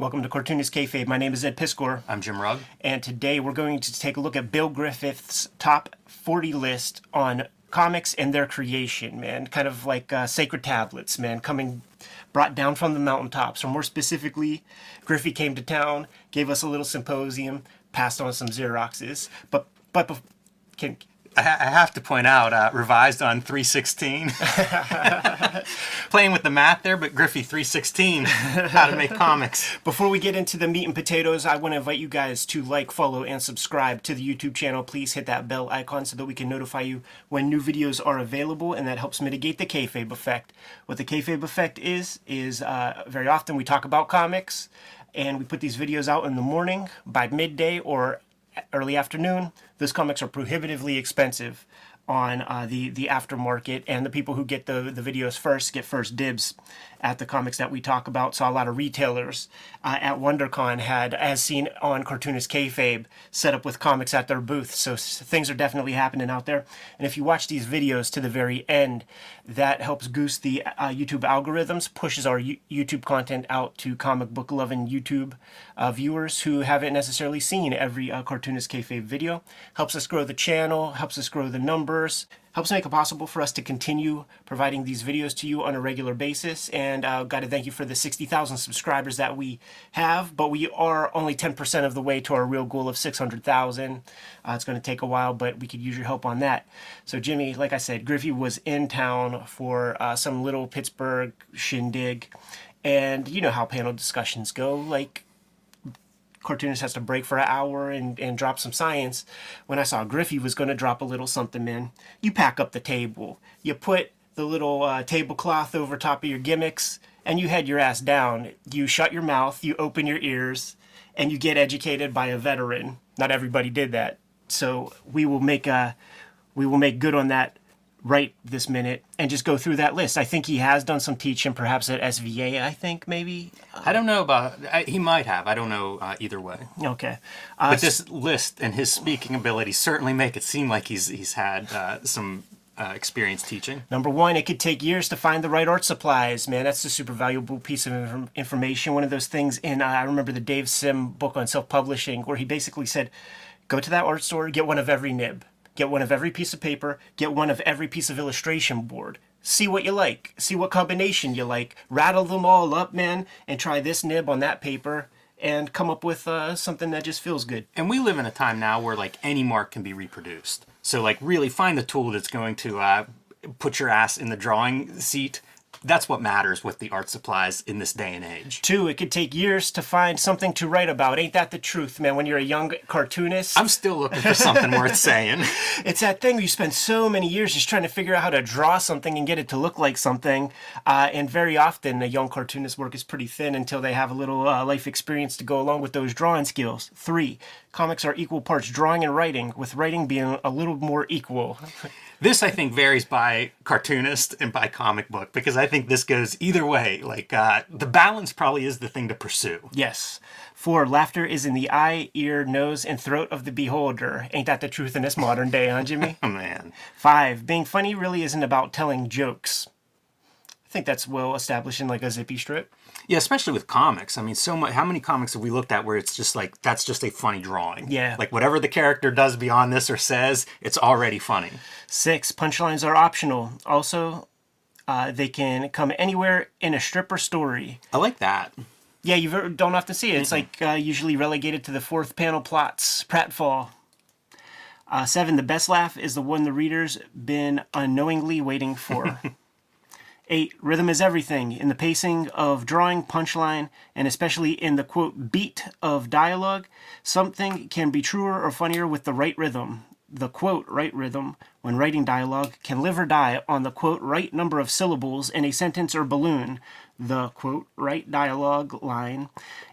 Welcome to Cartoonist Kayfabe. My name is Ed Piskor, I'm Jim Rugg. and today we're going to take a look at Bill Griffith's top 40 list on comics and their creation, man. Kind of like uh, sacred tablets, man, coming brought down from the mountaintops. Or more specifically, Griffey came to town, gave us a little symposium, passed on some Xeroxes. But but can I, ha- I have to point out, uh, revised on 316. Playing with the math there, but Griffey 316, how to make comics. Before we get into the meat and potatoes, I want to invite you guys to like, follow, and subscribe to the YouTube channel. Please hit that bell icon so that we can notify you when new videos are available, and that helps mitigate the kayfabe effect. What the kayfabe effect is, is uh, very often we talk about comics, and we put these videos out in the morning by midday or early afternoon. Those comics are prohibitively expensive on uh, the the aftermarket, and the people who get the the videos first get first dibs at the comics that we talk about. So a lot of retailers uh, at WonderCon had, as seen on Cartoonist Kayfabe, set up with comics at their booth. So things are definitely happening out there. And if you watch these videos to the very end, that helps goose the uh, YouTube algorithms, pushes our U- YouTube content out to comic book loving YouTube uh, viewers who haven't necessarily seen every uh, Cartoonist Kayfabe video. Helps us grow the channel, helps us grow the numbers, helps make it possible for us to continue providing these videos to you on a regular basis. And uh, got to thank you for the 60,000 subscribers that we have, but we are only 10% of the way to our real goal of 600,000. Uh, it's going to take a while, but we could use your help on that. So, Jimmy, like I said, Griffey was in town for uh, some little Pittsburgh shindig. And you know how panel discussions go. Like, cartoonist has to break for an hour and, and drop some science. When I saw Griffey was going to drop a little something in, you pack up the table. You put the little uh, tablecloth over top of your gimmicks and you head your ass down. You shut your mouth, you open your ears, and you get educated by a veteran. Not everybody did that. So we will make a, we will make good on that right this minute and just go through that list. I think he has done some teaching, perhaps at SVA. I think maybe. I don't know about, I, he might have, I don't know uh, either way. Okay. Uh, But this list and his speaking ability certainly make it seem like he's, he's had uh, some uh, experience teaching. Number one, it could take years to find the right art supplies. Man, that's a super valuable piece of inf- information. One of those things in, uh, I remember the Dave Sim book on self publishing, where he basically said, go to that art store, get one of every nib, get one of every piece of paper, get one of every piece of illustration board. See what you like, see what combination you like, rattle them all up, man, and try this nib on that paper and come up with uh, something that just feels good. And we live in a time now where like any mark can be reproduced. So like really find the tool that's going to uh, put your ass in the drawing seat. That's what matters with the art supplies in this day and age. Two, it could take years to find something to write about. Ain't that the truth, man? When you're a young cartoonist, I'm still looking for something worth saying. it's that thing where you spend so many years just trying to figure out how to draw something and get it to look like something. Uh, and very often, a young cartoonist work is pretty thin until they have a little uh, life experience to go along with those drawing skills. Three, comics are equal parts drawing and writing, with writing being a little more equal. This I think varies by cartoonist and by comic book because I think this goes either way. Like uh, the balance probably is the thing to pursue. Yes. Four, laughter is in the eye, ear, nose, and throat of the beholder. Ain't that the truth in this modern day, huh, Jimmy? Oh man, Five, being funny really isn't about telling jokes. I think that's well established in like a zippy strip. Yeah, especially with comics. I mean, so much. How many comics have we looked at where it's just like that's just a funny drawing? Yeah. like whatever the character does beyond this or says, it's already funny. Six, punchlines are optional. Also, uh, they can come anywhere in a strip or story. I like that. Yeah, you don't have to see it. It's like uh, usually relegated to the fourth panel plots. Pratfall. Uh, seven, the best laugh is the one the reader's been unknowingly waiting for. Eight, rhythm is everything in the pacing of drawing, punchline, and especially in the quote beat of dialogue. Something can be truer or funnier with the right rhythm. The quote right rhythm, when writing dialogue, can live or die on the quote right number of syllables in a sentence or balloon. The quote right dialogue line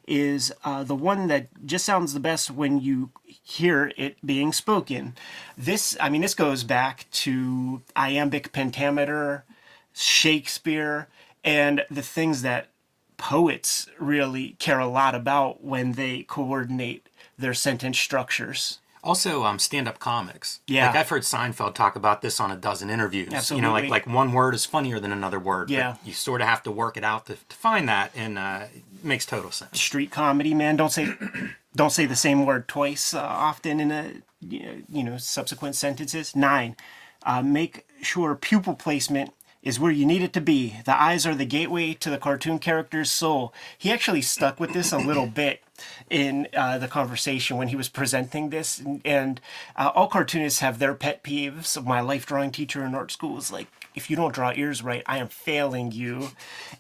is uh, the one that just sounds the best when you hear it being spoken. This, I mean, this goes back to iambic pentameter, Shakespeare, and the things that poets really care a lot about when they coordinate their sentence structures. Also, um, stand-up comics. Yeah. like I've heard Seinfeld talk about this on a dozen interviews. Absolutely. You know, like like one word is funnier than another word. Yeah. you sort of have to work it out to, to find that, and uh, makes total sense. street comedy, man. Don't say don't say the same word twice uh, often in a you know subsequent sentences. Nine, uh, make sure pupil placement is where you need it to be. The eyes are the gateway to the cartoon character's soul. He actually stuck with this a little bit in uh, the conversation when he was presenting this, and, and uh, all cartoonists have their pet peeves. My life drawing teacher in art school was like, "If you don't draw ears right, I am failing you,"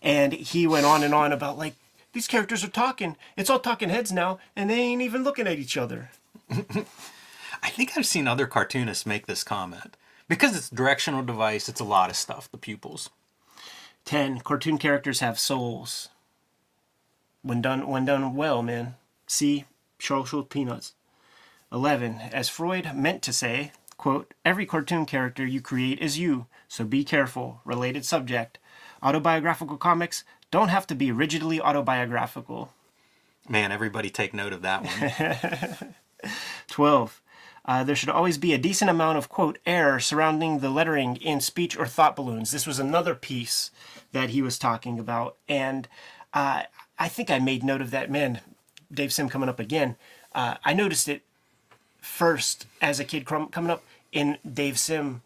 and he went on and on about like these characters are talking. It's all talking heads now, and they ain't even looking at each other. I think I've seen other cartoonists make this comment. Because it's directional device, it's a lot of stuff, the pupils. 10. Cartoon characters have souls. When done when done well, man. See Charles Schulz Peanuts. 11. As Freud meant to say, quote, every cartoon character you create is you, so be careful. Related subject. Autobiographical comics don't have to be rigidly autobiographical. Man, everybody take note of that one. 12. Uh, there should always be a decent amount of quote air surrounding the lettering in speech or thought balloons. This was another piece that he was talking about, and uh, I think I made note of that. Man, Dave Sim coming up again. Uh, I noticed it first as a kid coming up in Dave Sim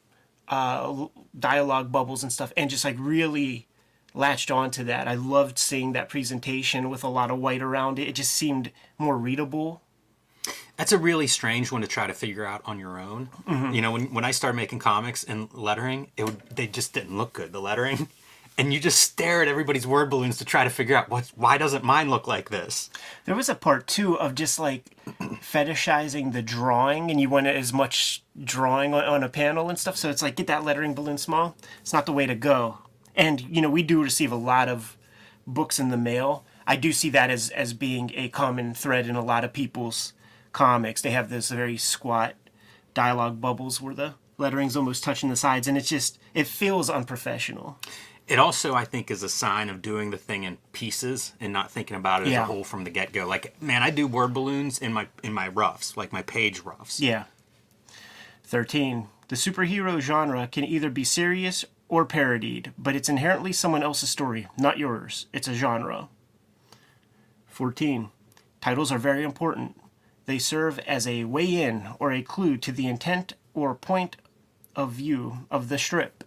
uh, dialogue bubbles and stuff, and just like really latched onto that. I loved seeing that presentation with a lot of white around it. It just seemed more readable That's a really strange one to try to figure out on your own. Mm-hmm. You know, when, when I started making comics and lettering, it would they just didn't look good, the lettering. And you just stare at everybody's word balloons to try to figure out what why doesn't mine look like this? There was a part too of just like fetishizing the drawing, and you want as much drawing on, on a panel and stuff. So it's like get that lettering balloon small. It's not the way to go. And you know we do receive a lot of books in the mail. I do see that as as being a common thread in a lot of people's comics. They have this very squat dialogue bubbles where the lettering's almost touching the sides, and it's just it feels unprofessional. It also, I think, is a sign of doing the thing in pieces and not thinking about it as a whole from the get go. Like, man, I do word balloons in my in my roughs, like my page roughs. Yeah. 13. The superhero genre can either be serious or parodied, but it's inherently someone else's story, not yours. It's a genre. 14. Titles are very important. They serve as a way in or a clue to the intent or point of view of the strip.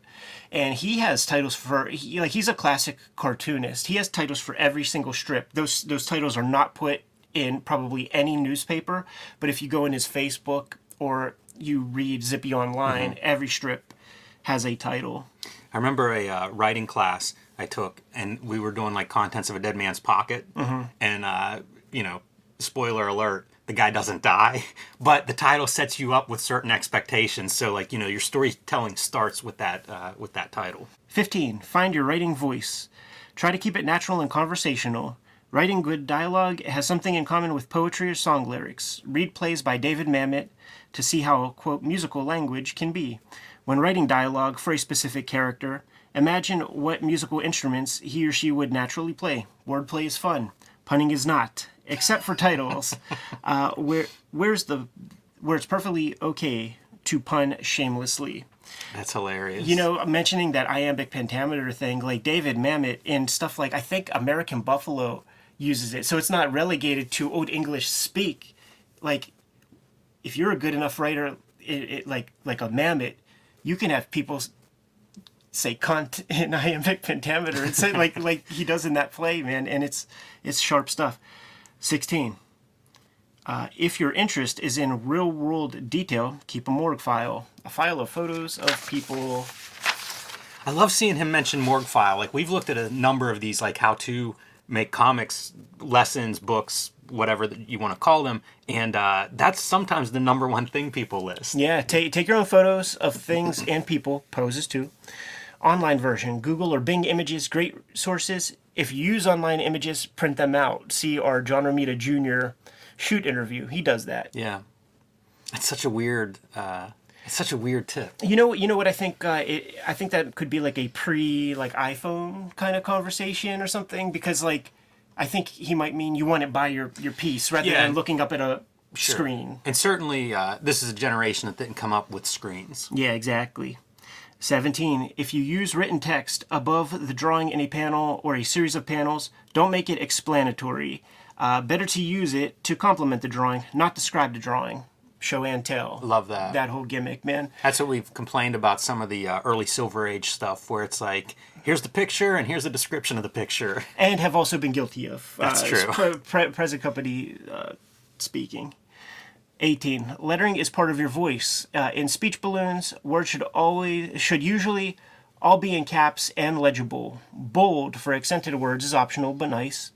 And he has titles for he, like he's a classic cartoonist. He has titles for every single strip. Those those titles are not put in probably any newspaper, but if you go in his Facebook or you read Zippy online, every strip has a title. I remember a uh, writing class I took, and we were doing like contents of a dead man's pocket, and uh, you know, spoiler alert, the guy doesn't die, but the title sets you up with certain expectations. So like you know, your storytelling starts with that uh, with that title. 15. Find your writing voice. Try to keep it natural and conversational. Writing good dialogue has something in common with poetry or song lyrics. Read plays by David Mamet to see how, quote, musical language can be. When writing dialogue for a specific character, imagine what musical instruments he or she would naturally play. Wordplay is fun. Punning is not, except for titles. uh, where where's the where it's perfectly okay to pun shamelessly. That's hilarious. You know, mentioning that iambic pentameter thing, like David Mamet and stuff like I think American Buffalo uses it, so it's not relegated to Old English speak. Like, if you're a good enough writer, it, it, like like a Mamet, you can have people say cunt in iambic pentameter and say like like he does in that play, man, and it's it's sharp stuff. Sixteen. Uh, if your interest is in real world detail, keep a morgue file. A file of photos of people. I love seeing him mention Morgue File. Like we've looked at a number of these, like how to make comics lessons, books, whatever that you want to call them, and uh, that's sometimes the number one thing people list. Yeah, take, take your own photos of things and people, poses too. Online version, Google or Bing images, great sources. If you use online images, print them out. See our John Romita Jr. shoot interview. He does that. Yeah, it's such a weird, uh, it's such a weird tip. You know, you know what I think. Uh, it, I think that could be like a pre like iPhone kind of conversation or something because like I think he might mean you want it by your your piece rather Yeah. than looking up at a screen. And certainly, uh, this is a generation that didn't come up with screens. Yeah, exactly. 17. If you use written text above the drawing in a panel or a series of panels, don't make it explanatory. Uh, better to use it to complement the drawing, not describe the drawing. Show and tell. Love that. That whole gimmick, man. That's what we've complained about some of the uh, early Silver Age stuff, where it's like, here's the picture and here's the description of the picture. And have also been guilty of. That's uh, true. Pre- pre- present company uh, speaking. 18. Lettering is part of your voice. Uh, in speech balloons, words should always should usually all be in caps and legible. Bold for accented words is optional but nice.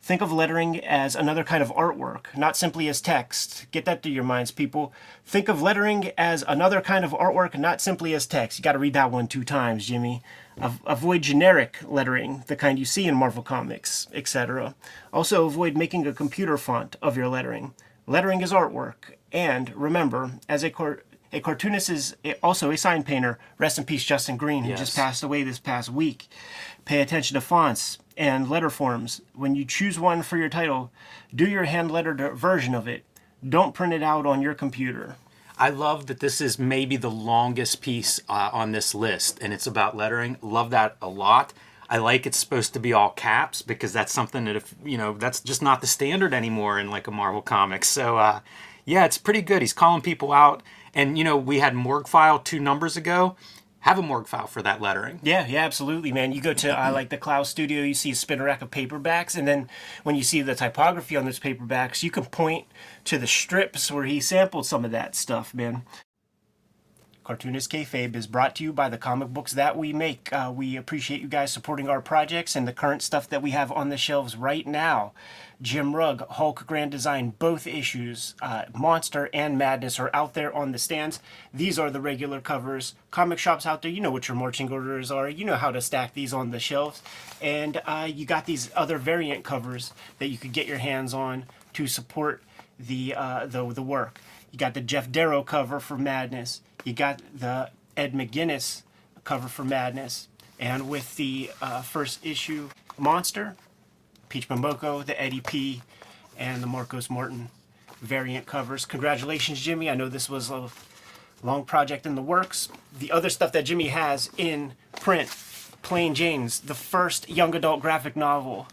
Think of lettering as another kind of artwork, not simply as text. Get that to your minds, people. Think of lettering as another kind of artwork, not simply as text. You got to read that one two times, Jimmy. Av- avoid generic lettering, the kind you see in Marvel Comics, etc. Also, avoid making a computer font of your lettering. Lettering is artwork, and remember, as a car- a cartoonist is also a sign painter. Rest in peace, Justin Green, who just passed away this past week. Pay attention to fonts and letter forms. When you choose one for your title, do your hand lettered version of it. Don't print it out on your computer. I love that this is maybe the longest piece uh, on this list, and it's about lettering. Love that a lot. I like it's supposed to be all caps because that's something that if you know that's just not the standard anymore in like a Marvel comic. So uh, yeah, it's pretty good. He's calling people out, and you know we had Morgue File two numbers ago. Have a Morgue File for that lettering. Yeah, yeah, absolutely, man. You go to uh, like the Klaus Studio, you see a spinner rack of paperbacks, and then when you see the typography on those paperbacks, you can point to the strips where he sampled some of that stuff, man. Cartoonist Kayfabe is brought to you by the comic books that we make. Uh, we appreciate you guys supporting our projects and the current stuff that we have on the shelves right now. Jim Rugg, Hulk Grand Design, both issues, uh, Monster and Madness are out there on the stands. These are the regular covers. Comic shops out there, you know what your marching orders are. You know how to stack these on the shelves. And uh, you got these other variant covers that you could get your hands on to support the uh, the the work. You got the Geof Darrow cover for Madness. You got the Ed McGuinness cover for Madness, and with the uh, first issue Monster, Peach Momoko, the Eddie P, and the Marcos Martin variant covers. Congratulations, Jimmy! I know this was a long project in the works. The other stuff that Jimmy has in print, Plain Janes, the first young adult graphic novel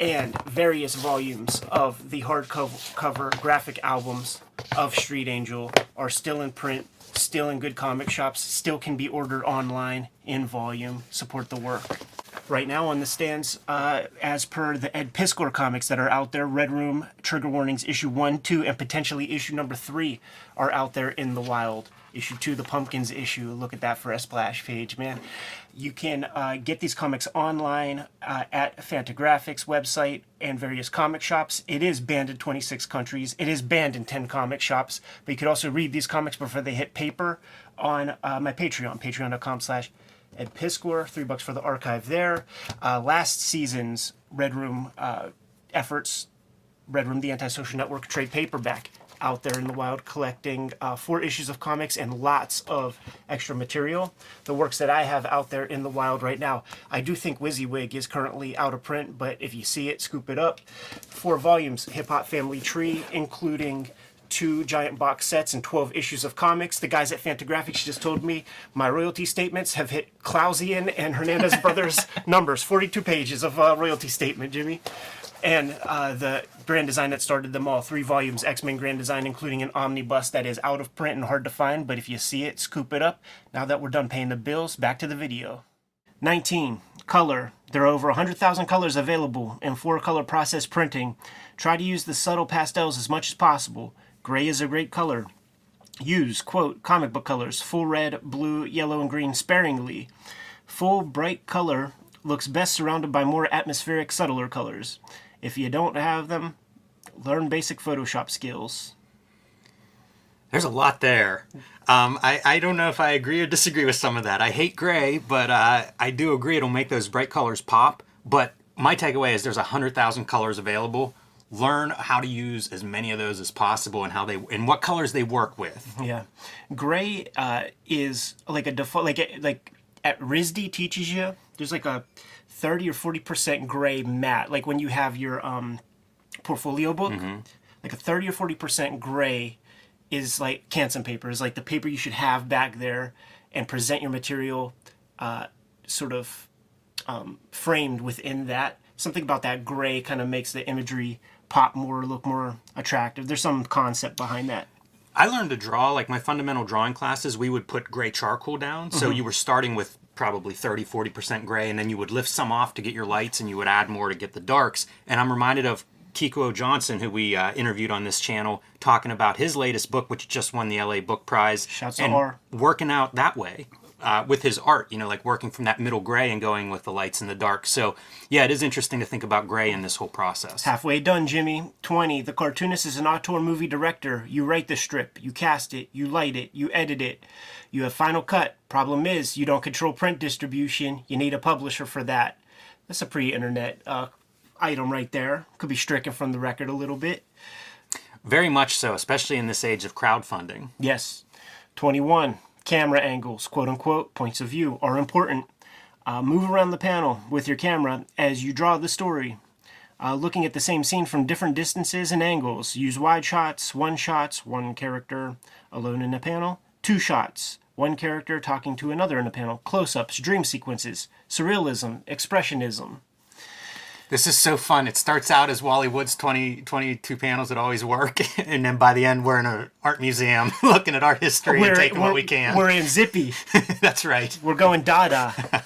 and various volumes of the hardcover graphic albums of Street Angel are still in print, still in good comic shops, still can be ordered online in volume. Support the work. Right now on the stands, uh, as per the Ed Piskor comics that are out there, Red Room, Trigger Warnings, issue 1, 2, and potentially issue number 3 are out there in the wild. Issue 2, the Pumpkins issue, look at that for a splash page, man. You can uh, get these comics online uh, at Fantagraphics website and various comic shops. It is banned in 26 countries. It is banned in 10 comic shops. But you could also read these comics before they hit paper on uh, my Patreon, patreon.com slash Ed. Three bucks for the archive there. Uh, last season's Red Room uh, efforts, Red Room, the Antisocial Network trade paperback out there in the wild collecting uh, four issues of comics and lots of extra material. The works that I have out there in the wild right now. I do think Wizzywig is currently out of print, but if you see it, scoop it up. Four volumes, Hip Hop Family Tree, including two giant box sets and 12 issues of comics. The guys at Fantagraphics just told me my royalty statements have hit Clowesian and Hernandez Brothers numbers. 42 pages of uh, royalty statement, Jimmy and uh, the grand design that started them all. Three volumes x-men grand design including an omnibus that is out of print and hard to find but if you see it scoop it up. Now that we're done paying the bills back to the video. 19 color. There are over 100000 colors available in four color process printing. Try to use the subtle pastels as much as possible. Gray is a great color. Use quote comic book colors. Full red blue yellow and green sparingly. Full bright color looks best surrounded by more atmospheric subtler colors if you don't have them, learn basic Photoshop skills. There's a lot there. Um, I, I don't know if I agree or disagree with some of that. I hate gray, but uh, I do agree it'll make those bright colors pop. But my takeaway is there's a hundred thousand colors available. Learn how to use as many of those as possible and how they and what colors they work with. Yeah, gray uh, is like a default. Like like at RISD teaches you. There's like a thirty or forty percent gray matte. Like when you have your um, portfolio book, like a thirty or forty percent gray is like Canson paper. Is like the paper you should have back there. and present your material uh, sort of um, framed within that. Something about that gray kind of makes the imagery pop more, look more attractive. There's some concept behind that. I learned to draw, like my fundamental drawing classes, we would put gray charcoal down. So you were starting with probably 30, 40% gray, and then you would lift some off to get your lights and you would add more to get the darks. And I'm reminded of Kiko Johnson, who we uh, interviewed on this channel, talking about his latest book, which just won the LA Book Prize. Shouts and working out that way. Uh, with his art, you know, like working from that middle gray and going with the lights and the dark. So, yeah, it is interesting to think about gray in this whole process. Halfway done, Jimmy. 20. The cartoonist is an auteur movie director. You write the strip, you cast it, you light it, you edit it. You have final cut. Problem is, you don't control print distribution. You need a publisher for that. That's a pre internet uh, item right there. Could be stricken from the record a little bit. Very much so, especially in this age of crowdfunding. Yes. 21. Camera angles, quote unquote, points of view are important. Uh, move around the panel with your camera as you draw the story. Uh, looking at the same scene from different distances and angles. Use wide shots, one shots, one character alone in a panel, two shots, one character talking to another in a panel, close ups, dream sequences, surrealism, expressionism. This is so fun. It starts out as Wally Wood's 20, 22 panels that always work, and then by the end, we're in an art museum looking at art history and taking what we can. We're in Zippy. That's right. We're going Dada.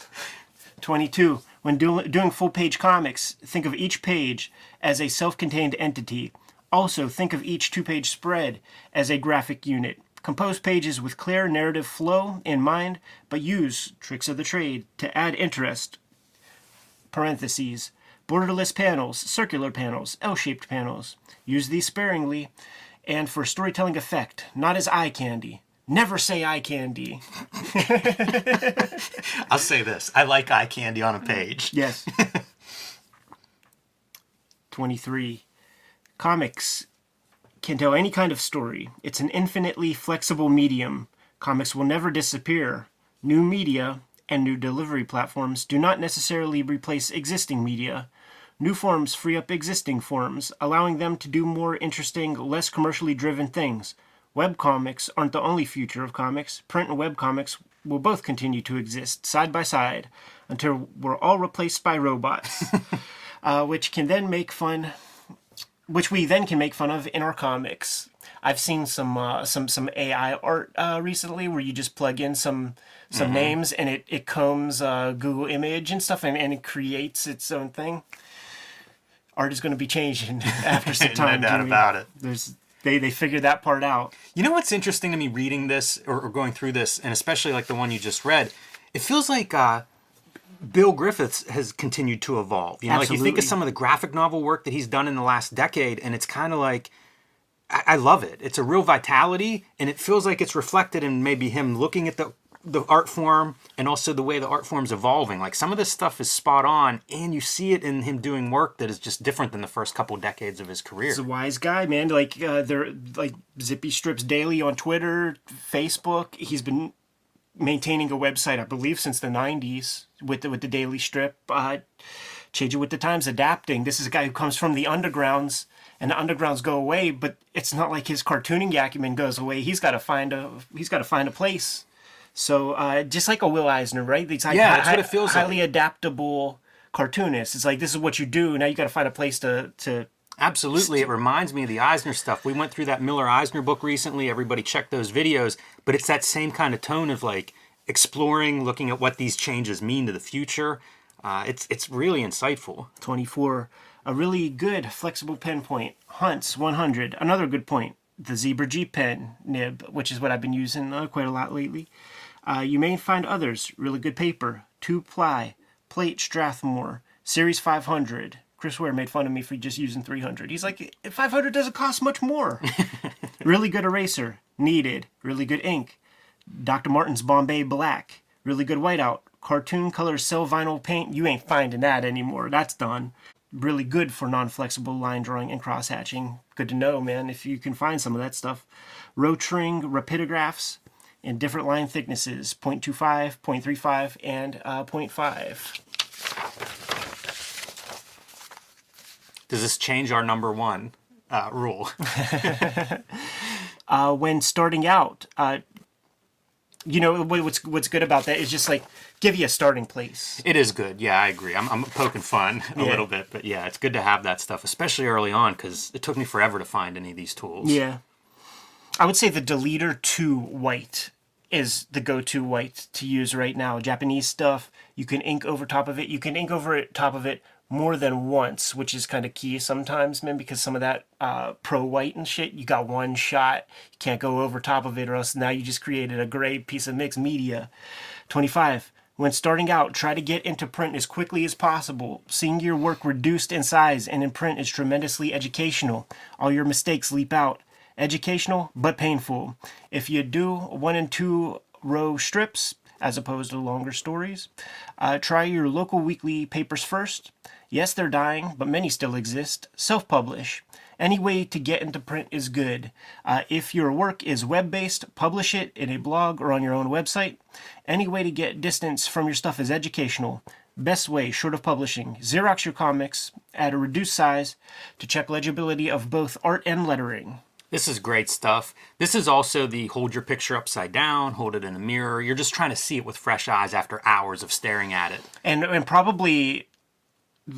22. When do, doing full page comics, think of each page as a self contained entity. Also, think of each two page spread as a graphic unit. Compose pages with clear narrative flow in mind, but use tricks of the trade to add interest. Parentheses. Borderless panels, circular panels, L shaped panels. Use these sparingly and for storytelling effect, not as eye candy. Never say eye candy. I'll say this I like eye candy on a page. Yes. 23. Comics can tell any kind of story. It's an infinitely flexible medium. Comics will never disappear. New media and new delivery platforms do not necessarily replace existing media. New forms free up existing forms, allowing them to do more interesting, less commercially driven things. Web comics aren't the only future of comics. Print and web comics will both continue to exist side by side until we're all replaced by robots, uh, which can then make fun, which we then can make fun of in our comics. I've seen some uh, some some AI art uh, recently where you just plug in some some names and it it combs uh, Google Image and stuff and, and it creates its own thing. Art is going to be changing after some time. No doubt Jimmy. about it. There's they they figured that part out. You know what's interesting to me reading this or, or going through this, and especially like the one you just read? It feels like uh, Bill Griffiths has continued to evolve. You know, like you think of some of the graphic novel work that he's done in the last decade, and it's kind of like I, I love it. It's a real vitality, and it feels like it's reflected in maybe him looking at the the art form and also the way the art form's evolving. Like some of this stuff is spot on, and you see it in him doing work that is just different than the first couple decades of his career. He's a wise guy, man. Like uh, they're like Zippy strips daily on Twitter, Facebook. He's been maintaining a website, I believe, since the '90s with the, with the daily strip. Uh, changing with the times, adapting. This is a guy who comes from the undergrounds, and the undergrounds go away, but it's not like his cartooning acumen goes away. He's got to find a he's got to find a place. So uh, just like a Will Eisner, right? These like, Yeah, that's what it feels like. highly adaptable cartoonists. It's like this is what you do. Now you got to find a place to to Absolutely. It reminds me of the Eisner stuff. We went through that Miller Eisner book recently. Everybody check those videos. But it's that same kind of tone of like exploring, looking at what these changes mean to the future. Uh, it's it's really insightful. 24. A really good flexible pen point. Hunts 100. Another good point. The Zebra G pen nib, which is what I've been using uh, quite a lot lately. Uh, you may find others. Really good paper. Two ply. Plate Strathmore. Series 500. Chris Ware made fun of me for just using 300. He's like, 500 doesn't cost much more. really good eraser. Needed. Really good ink. Dr. Martin's Bombay Black. Really good whiteout. Cartoon color cell vinyl paint. You ain't finding that anymore. That's done. Really good for non flexible line drawing and cross hatching. Good to know, man, if you can find some of that stuff. Rotring rapidographs in different line thicknesses 0.25, 0.35, and uh, 0.5. Does this change our number one uh, rule? Uh, when starting out, uh, you know what's what's good about that is just like give you a starting place. It is good. Yeah, I agree. I'm, I'm poking fun a Yeah. little bit, but yeah, it's good to have that stuff, especially early on, because it took me forever to find any of these tools. Yeah. I would say the Deleter 2 white is the go-to white to use right now. Japanese stuff, you can ink over top of it. You can ink over it, top of it more than once, which is kind of key sometimes, man, because some of that uh, pro white and shit, you got one shot. You can't go over top of it or else now you just created a gray piece of mixed media. 25. When starting out, try to get into print as quickly as possible. Seeing your work reduced in size and in print is tremendously educational. All your mistakes leap out. Educational, but painful. If you do one and two row strips, as opposed to longer stories, uh, try your local weekly papers first. Yes, they're dying, but many still exist. Self publish. Any way to get into print is good. Uh, if your work is web based, publish it in a blog or on your own website. Any way to get distance from your stuff is educational. Best way, short of publishing, Xerox your comics at a reduced size to check legibility of both art and lettering. This is great stuff. This is also the hold your picture upside down, hold it in a mirror. You're just trying to see it with fresh eyes after hours of staring at it. And and probably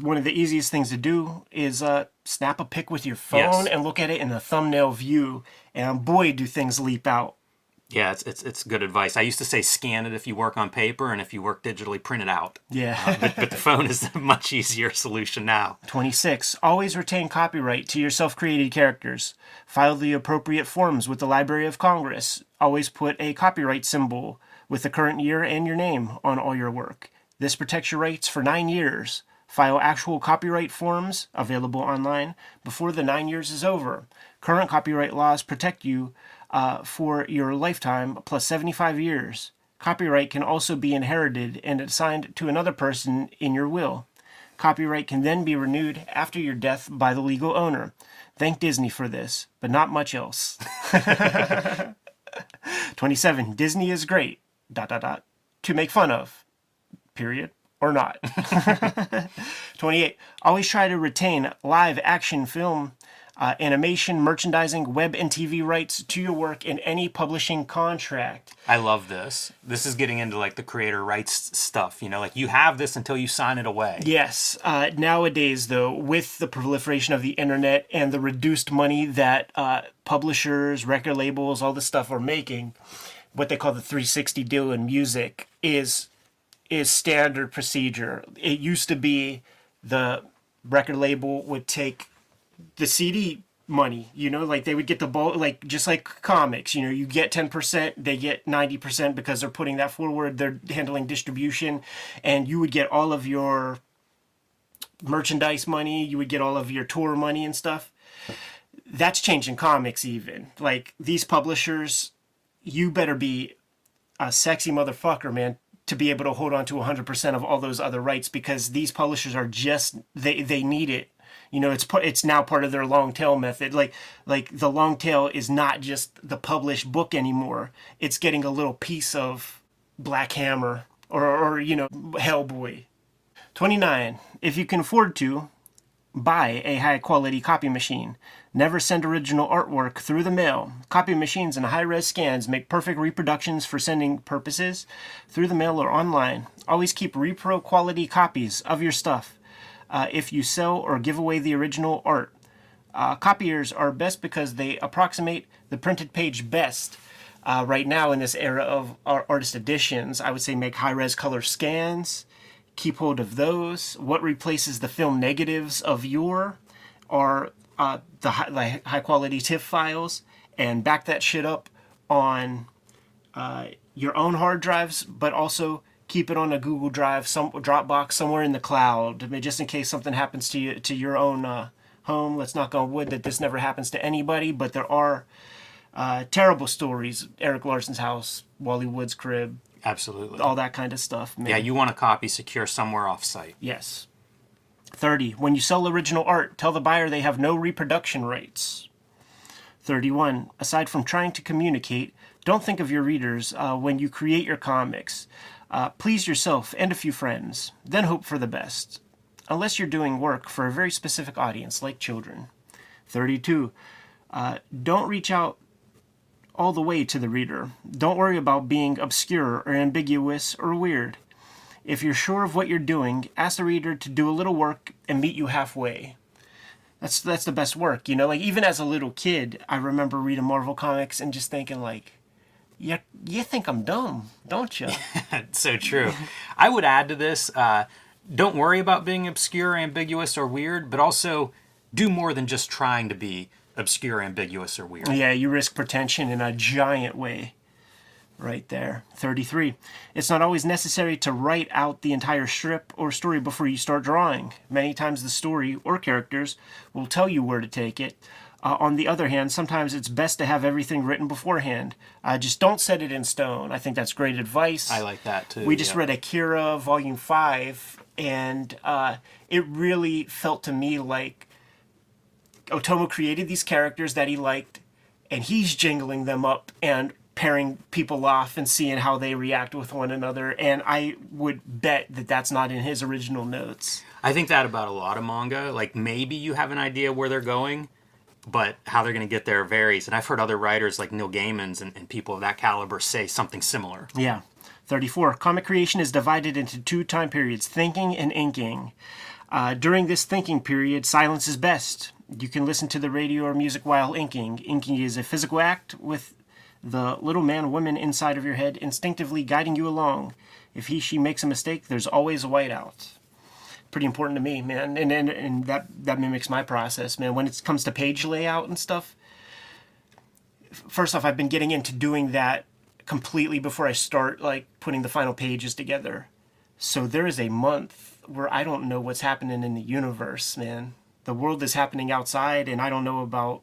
one of the easiest things to do is uh, snap a pic with your phone Yes. and look at it in the thumbnail view. And boy, do things leap out. Yeah, it's, it's, it's good advice. I used to say scan it if you work on paper, and if you work digitally, print it out. Yeah. Uh, but, but the phone is a much easier solution now. 26. Always retain copyright to your self created characters. File the appropriate forms with the Library of Congress. Always put a copyright symbol with the current year and your name on all your work. This protects your rights for nine years. File actual copyright forms available online before the nine years is over. Current copyright laws protect you uh, for your lifetime plus 75 years. Copyright can also be inherited and assigned to another person in your will. Copyright can then be renewed after your death by the legal owner. Thank Disney for this, but not much else. 27. Disney is great. Dot dot dot. To make fun of. Period. Or not. 28. Always try to retain live action film, uh, animation, merchandising, web and TV rights to your work in any publishing contract. I love this. This is getting into like the creator rights stuff. You know, like you have this until you sign it away. Yes. Uh, nowadays, though, with the proliferation of the internet and the reduced money that uh, publishers, record labels, all this stuff are making, what they call the 360 deal in music is is standard procedure. It used to be the record label would take the CD money, you know, like they would get the bulk, like just like comics, you know, you get 10%, they get 90% because they're putting that forward, they're handling distribution, and you would get all of your merchandise money, you would get all of your tour money and stuff. That's changing comics, even. Like these publishers, you better be a sexy motherfucker, man, to be able to hold on to 100% of all those other rights because these publishers are just they they need it. You know, it's part it's now part of their long tail method. Like like the long tail is not just the published book anymore. It's getting a little piece of Black Hammer or or you know, Hellboy. 29. If you can afford to, buy a high quality copy machine. Never send original artwork through the mail. Copy machines and high res scans make perfect reproductions for sending purposes through the mail or online. Always keep repro quality copies of your stuff uh, if you sell or give away the original art. Uh, copiers are best because they approximate the printed page best. Uh, right now, in this era of artist editions, I would say make high res color scans, keep hold of those. What replaces the film negatives of your are uh, the high, like high quality TIFF files and back that shit up on uh, your own hard drives, but also keep it on a Google Drive, some Dropbox, somewhere in the cloud, I mean, just in case something happens to you to your own uh, home. Let's knock on wood that this never happens to anybody, but there are uh, terrible stories. Erik Larsen's house, Wally Wood's crib, Absolutely. all that kind of stuff. Man. Yeah, you want a copy secure somewhere off site. Yes. 30. When you sell original art, tell the buyer they have no reproduction rights. 31. Aside from trying to communicate, don't think of your readers uh, when you create your comics. Uh, please yourself and a few friends, then hope for the best. Unless you're doing work for a very specific audience, like children. 32. Uh, don't reach out all the way to the reader. Don't worry about being obscure or ambiguous or weird. If you're sure of what you're doing, ask the reader to do a little work and meet you halfway. That's that's the best work, you know. Like even as a little kid, I remember reading Marvel comics and just thinking like, "You you think I'm dumb, don't you?" so true. I would add to this: uh, don't worry about being obscure, ambiguous, or weird, but also do more than just trying to be obscure, ambiguous, or weird. yeah, you risk pretension in a giant way. Right there. 33. It's not always necessary to write out the entire strip or story before you start drawing. Many times the story or characters will tell you where to take it. Uh, on the other hand, sometimes it's best to have everything written beforehand. Uh, just don't set it in stone. I think that's great advice. I like that too. We just yeah. read Akira Volume 5, and uh, it really felt to me like Otomo created these characters that he liked, and he's jingling them up and pairing people off and seeing how they react with one another. And I would bet that that's not in his original notes. I think that about a lot of manga. Like maybe you have an idea where they're going, but how they're going to get there varies. And I've heard other writers like Neil Gaiman's and, and people of that caliber say something similar. Yeah. 34. Comic creation is divided into two time periods thinking and inking. Uh, during this thinking period, silence is best. You can listen to the radio or music while inking. Inking is a physical act with the little man woman inside of your head instinctively guiding you along. If he, she makes a mistake, there's always a whiteout. Pretty important to me, man. And, and, and that, that mimics my process, man. When it comes to page layout and stuff, first off, I've been getting into doing that completely before I start like putting the final pages together. So there is a month where I don't know what's happening in the universe, man. The world is happening outside, and I don't know about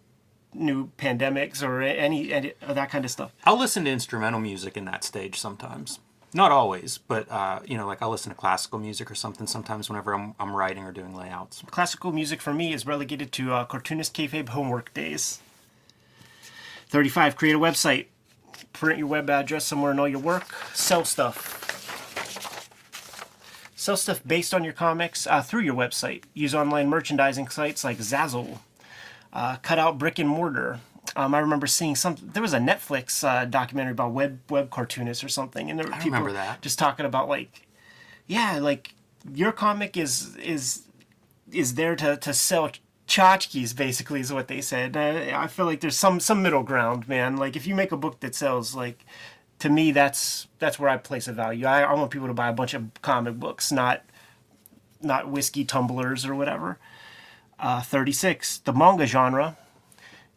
new pandemics or any, any of that kind of stuff. I'll listen to instrumental music in that stage sometimes. Not always, but uh, you know, like I'll listen to classical music or something sometimes whenever I'm, I'm writing or doing layouts. Classical music for me is relegated to uh, cartoonist kayfabe homework days. 35. Create a website. Print your web address somewhere and all your work. Sell stuff. Sell stuff based on your comics uh, through your website. Use online merchandising sites like Zazzle. Uh, cut out brick and mortar. Um, I remember seeing some. There was a Netflix uh, documentary about web web cartoonists or something, and there were I people that. just talking about like, yeah, like your comic is is is there to, to sell tchotchkes basically is what they said. Uh, I feel like there's some some middle ground, man. Like if you make a book that sells, like to me, that's that's where I place a value. I, I want people to buy a bunch of comic books, not not whiskey tumblers or whatever. Uh, 36. The manga genre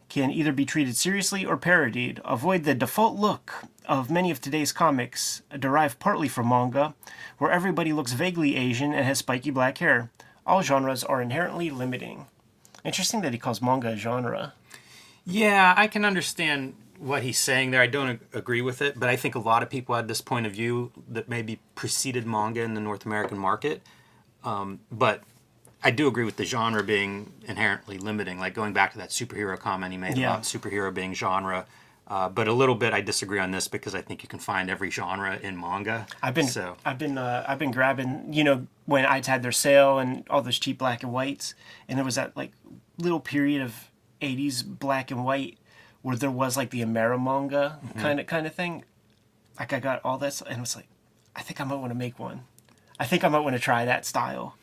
can either be treated seriously or parodied. Avoid the default look of many of today's comics, derived partly from manga, where everybody looks vaguely Asian and has spiky black hair. All genres are inherently limiting. Interesting that he calls manga a genre. Yeah, I can understand what he's saying there. I don't agree with it, but I think a lot of people had this point of view that maybe preceded manga in the North American market. Um, but I do agree with the genre being inherently limiting. Like going back to that superhero comment he made Yeah. about superhero being genre. Uh, but a little bit, I disagree on this because I think you can find every genre in manga. I've been so I've been uh, I've been grabbing you know when I'd had their sale and all those cheap black and whites and there was that like little period of 80s black and white where there was like the Amerimanga kind of kind of thing like I got all this and it was like I think I might want to make one I think I might want to try that style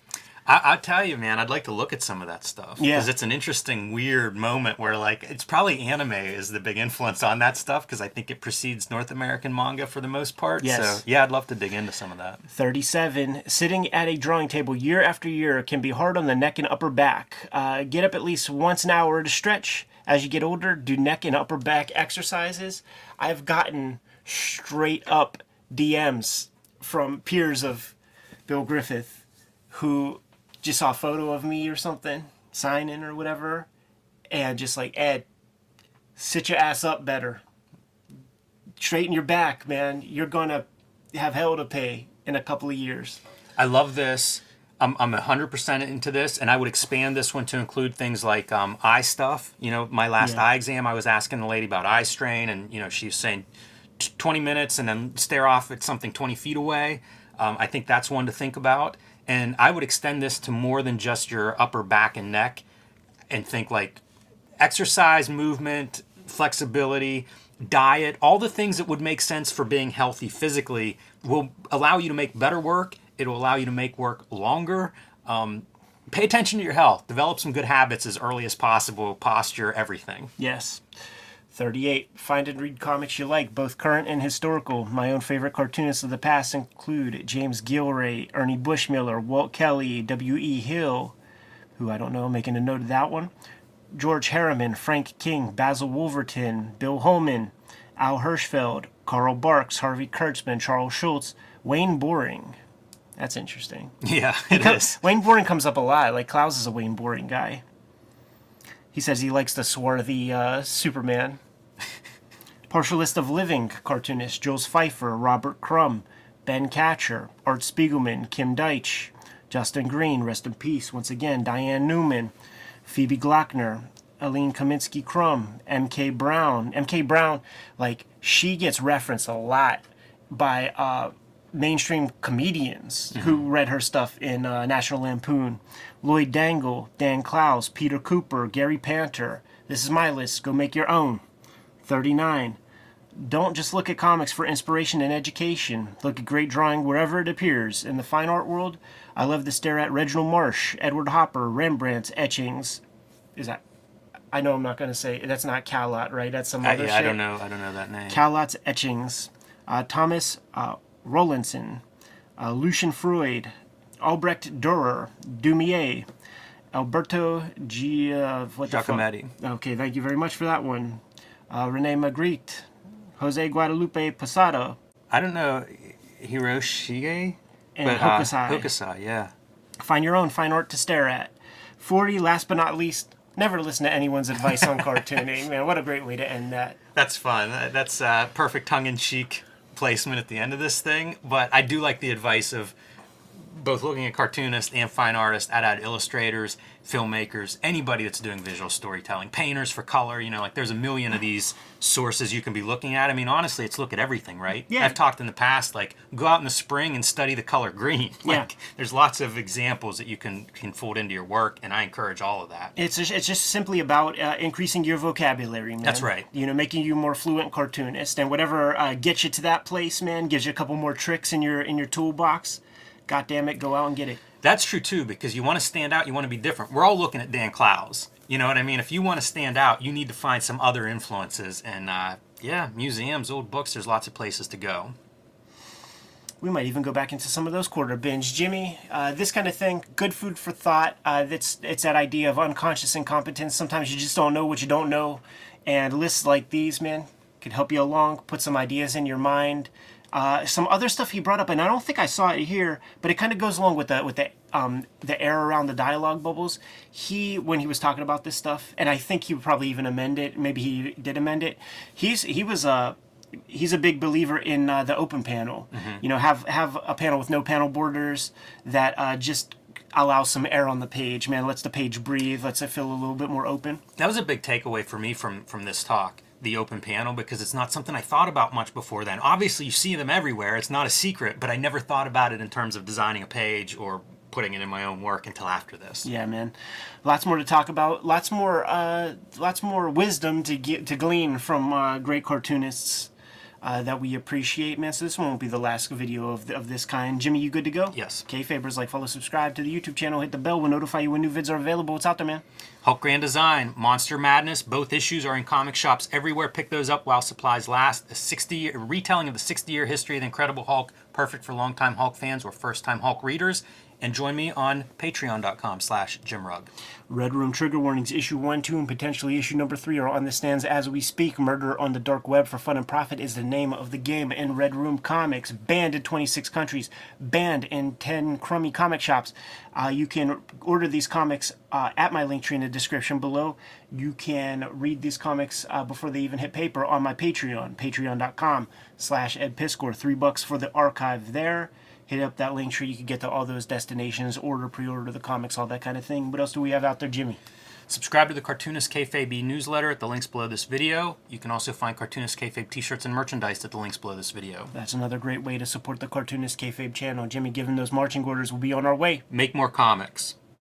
I, I tell you, man, I'd like to look at some of that stuff Yeah. because it's an interesting, weird moment where, like, it's probably anime is the big influence on that stuff because I think it precedes North American manga for the most part. Yes. So, yeah, I'd love to dig into some of that. 37. Sitting at a drawing table year after year can be hard on the neck and upper back. Uh, get up at least once an hour to stretch. As you get older, do neck and upper back exercises. I've gotten straight up DMs from peers of Bill Griffith who just saw a photo of me or something, signing or whatever, and just like, Ed, sit your ass up better. Straighten your back, man. You're gonna have hell to pay in a couple of years. I love this. I'm, I'm 100% into this, and I would expand this one to include things like um, eye stuff. You know, my last Yeah. eye exam, I was asking the lady about eye strain, and, you know, she was saying 20 minutes and then stare off at something 20 feet away. Um, I think that's one to think about. And I would extend this to more than just your upper back and neck and think like exercise, movement, flexibility. diet, all the things that would make sense for being healthy physically will allow you to make better work. It will allow you to make work longer. Um, pay attention to your health. Develop some good habits as early as possible. Posture, everything. Yes. 38. Find and read comics you like, both current and historical. My own favorite cartoonists of the past include James Gillray, Ernie Bushmiller, Walt Kelly, W.E. Hill, who I don't know, making a note of that one. George Herriman, Frank King, Basil Wolverton, Bill Holman, Al Hirschfeld, Carl Barks, Harvey Kurtzman, Charles Schulz, Wayne Boring. That's interesting. Yeah, it Co- is. Wayne Boring comes up a lot. Like Clowes is a Wayne Boring guy. He says he likes the swarthy uh, Superman. Partial list of living cartoonists: Jules Feiffer, Robert Crumb, Ben Katchor, Art Spiegelman, Kim Deitch, Justin Green, rest in peace. Once again, Diane Noomin, Phoebe Gloeckner, Aline Kaminsky Crumb, M.K. Brown. M.K. Brown, like she gets referenced a lot by uh, mainstream comedians who read her stuff in uh, National Lampoon. Lloyd Dangle, Dan Clowes, Peter Kuper, Gary Panter. This is my list. Go make your own. 39. Don't just look at comics for inspiration and education. Look at great drawing wherever it appears. In the fine art world, I love to stare at Reginald Marsh, Edward Hopper, Rembrandt's etchings. Is that? I know I'm not going to say that's not Callot, right? That's some I, other yeah, I don't know. I don't know that name. Callot's etchings, uh, Thomas uh, Rowlandson, uh, Lucian Freud, Albrecht Dürer, Daumier, Alberto G. Uh, what the fuck? Giacometti. Okay, thank you very much for that one. Uh, Rene Magritte, Jose Guadalupe Posada, I don't know Hiroshige, and but uh, Hokusai. Hokusai, yeah. Find your own fine art to stare at. 40, last but not least, never listen to anyone's advice on cartooning. Man, what a great way to end that. That's fun. That's uh, perfect tongue-in-cheek placement at the end of this thing. But I do like the advice of both looking at cartoonists and fine artists, at illustrators, filmmakers, anybody that's doing visual storytelling, painters for color. You know, like there's a million of these sources you can be looking at. I mean, honestly, it's look at everything, right? Yeah. I've talked in the past, like go out in the spring and study the color green. Yeah. Like there's lots of examples that you can can fold into your work, and I encourage all of that. It's just, it's just simply about uh, increasing your vocabulary, man. That's right. You know, making you more fluent cartoonist, and whatever uh, gets you to that place, man, gives you a couple more tricks in your in your toolbox. God damn it, go out and get it. That's true too, because you want to stand out, you want to be different. We're all looking at Dan Clowes. You know what I mean? If you want to stand out, you need to find some other influences. And uh, yeah, museums, old books, there's lots of places to go. We might even go back into some of those quarter binge, Jimmy. Uh, this kind of thing, good food for thought. Uh, it's it's that idea of unconscious incompetence. Sometimes you just don't know what you don't know, and lists like these, man, could help you along. Put some ideas in your mind. Uh, some other stuff he brought up, and I don't think I saw it here, but it kind of goes along with the with the um, the air around the dialogue bubbles. He, when he was talking about this stuff, and I think he would probably even amend it. Maybe he did amend it. He's he was a he's a big believer in uh, the open panel. You know, have have a panel with no panel borders that uh, just allows some air on the page. Man, lets the page breathe. Lets it feel a little bit more open. That was a big takeaway for me from from this talk, the open panel, because it's not something I thought about much before then. Obviously, you see them everywhere. It's not a secret, but I never thought about it in terms of designing a page or putting it in my own work until after this. Yeah, man. Lots more to talk about. Lots more, uh, lots more wisdom to get to glean from uh, great cartoonists uh, that we appreciate, man. So this one won't be the last video of, of this kind. Jimmy, you good to go? Yes. Okay, Fabers, like, follow, subscribe to the YouTube channel, hit the bell. We'll notify you when new vids are available. What's out there, man? Hulk Grand Design, Monster Madness, both issues are in comic shops everywhere. Pick those up while supplies last. A 60 year retelling of the 60 year history of the Incredible Hulk, perfect for longtime Hulk fans or first time Hulk readers. And join me on patreon.com slash jimrugg. Red Room Trigger Warnings, issue 1, 2, and potentially issue number 3 are on the stands as we speak. Murder on the Dark Web for Fun and Profit is the name of the game in Red Room Comics. Banned in 26 countries, banned in 10 crummy comic shops. Uh, you can order these comics uh, at my link tree in the description below. You can read these comics uh, before they even hit paper on my Patreon, patreon.com slash edpiskor. Three bucks for the archive there hit up that link tree. You can get to all those destinations, order, pre-order the comics, all that kind of thing. What else do we have out there, Jimmy? Subscribe to the Cartoonist Kayfabe newsletter at the links below this video. You can also find Cartoonist Kayfabe t-shirts and merchandise at the links below this video. That's another great way to support the Cartoonist Kayfabe channel. Jimmy, given those marching orders, we'll be on our way. Make more comics.